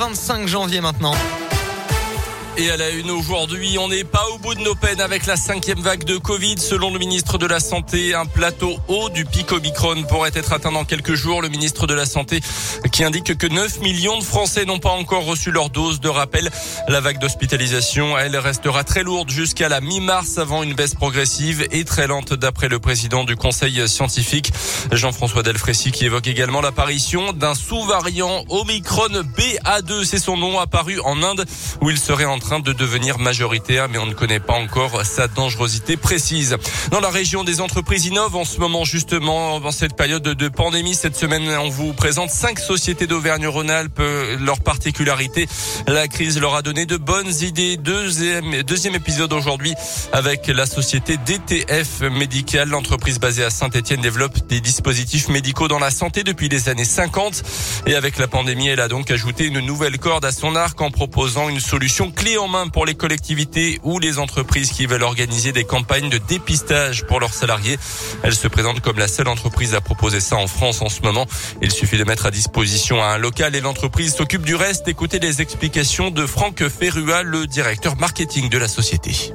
25 janvier maintenant. Et à la une aujourd'hui, on n'est pas au bout de nos peines avec la cinquième vague de Covid. Selon le ministre de la Santé, un plateau haut du pic Omicron pourrait être atteint dans quelques jours. Le ministre de la Santé qui indique que 9 millions de Français n'ont pas encore reçu leur dose de rappel. La vague d'hospitalisation, elle restera très lourde jusqu'à la mi-mars avant une baisse progressive et très lente d'après le président du conseil scientifique, Jean-François Delfrécy, qui évoque également l'apparition d'un sous-variant Omicron BA2. C'est son nom apparu en Inde où il serait en train de devenir majoritaire, mais on ne connaît pas encore sa dangerosité précise. Dans la région des entreprises innovent en ce moment justement dans cette période de pandémie. Cette semaine, on vous présente cinq sociétés d'Auvergne-Rhône-Alpes. Leur particularité, la crise leur a donné de bonnes idées. Deuxième, deuxième épisode aujourd'hui avec la société DTF Médical. L'entreprise basée à Saint-Etienne développe des dispositifs médicaux dans la santé depuis les années 50. Et avec la pandémie, elle a donc ajouté une nouvelle corde à son arc en proposant une solution clé en main pour les collectivités ou les entreprises qui veulent organiser des campagnes de dépistage pour leurs salariés. Elle se présente comme la seule entreprise à proposer ça en France en ce moment. Il suffit de mettre à disposition un local et l'entreprise s'occupe du reste. Écoutez les explications de Franck Ferrua, le directeur marketing de la société.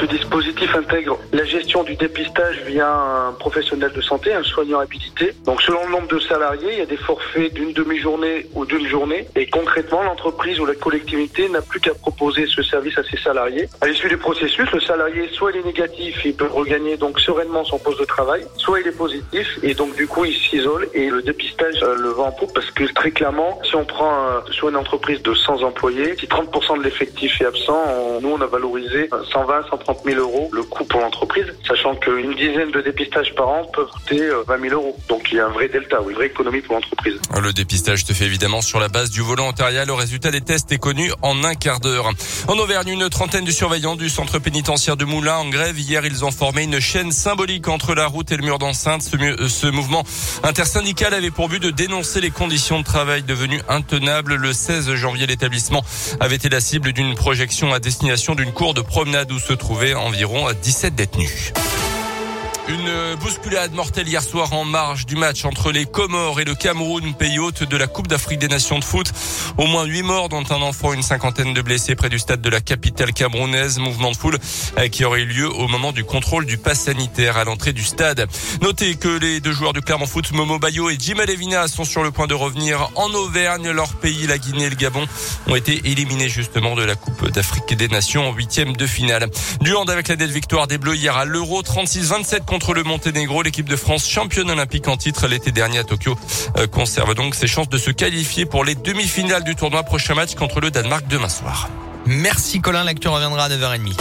Ce dispositif intègre la gestion du dépistage via un professionnel de santé, un soignant habilité. Donc selon le nombre de salariés, il y a des forfaits d'une demi-journée ou d'une journée. Et concrètement, l'entreprise ou la collectivité n'a plus qu'à proposer ce service à ses salariés. À l'issue du processus, le salarié, soit il est négatif, il peut regagner donc sereinement son poste de travail, soit il est positif et donc du coup il s'isole et le dépistage euh, le vend en poupe parce que très clairement, si on prend euh, sur une entreprise de 100 employés, si 30% de l'effectif est absent, nous on a valorisé 120, 130 30 000 euros le coût pour l'entreprise, sachant qu'une dizaine de dépistages par an peut coûter 20 euh, 000 euros. Donc il y a un vrai delta, une vraie économie pour l'entreprise. Le dépistage se fait évidemment sur la base du volontariat. Le résultat des tests est connu en un quart d'heure. En Auvergne, une trentaine de surveillants du centre pénitentiaire de Moulins en grève. Hier, ils ont formé une chaîne symbolique entre la route et le mur d'enceinte. Ce, ce mouvement intersyndical avait pour but de dénoncer les conditions de travail devenues intenables. Le 16 janvier, l'établissement avait été la cible d'une projection à destination d'une cour de promenade où se environ 17 détenus. Une bousculade mortelle hier soir en marge du match entre les Comores et le Cameroun, pays hôte de la Coupe d'Afrique des Nations de foot. Au moins huit morts, dont un enfant une cinquantaine de blessés près du stade de la capitale camerounaise. Mouvement de foule euh, qui aurait eu lieu au moment du contrôle du pass sanitaire à l'entrée du stade. Notez que les deux joueurs du Clermont Foot, Momo Bayo et Jim Alevina, sont sur le point de revenir en Auvergne. Leur pays, la Guinée et le Gabon, ont été éliminés justement de la Coupe d'Afrique des Nations en huitième de finale. Du avec la dette victoire des Bleus hier à l'Euro 36-27 contre contre le Monténégro. L'équipe de France, championne olympique en titre l'été dernier à Tokyo, euh, conserve donc ses chances de se qualifier pour les demi-finales du tournoi. Prochain match contre le Danemark demain soir. Merci Colin, l'actu reviendra à 9h30.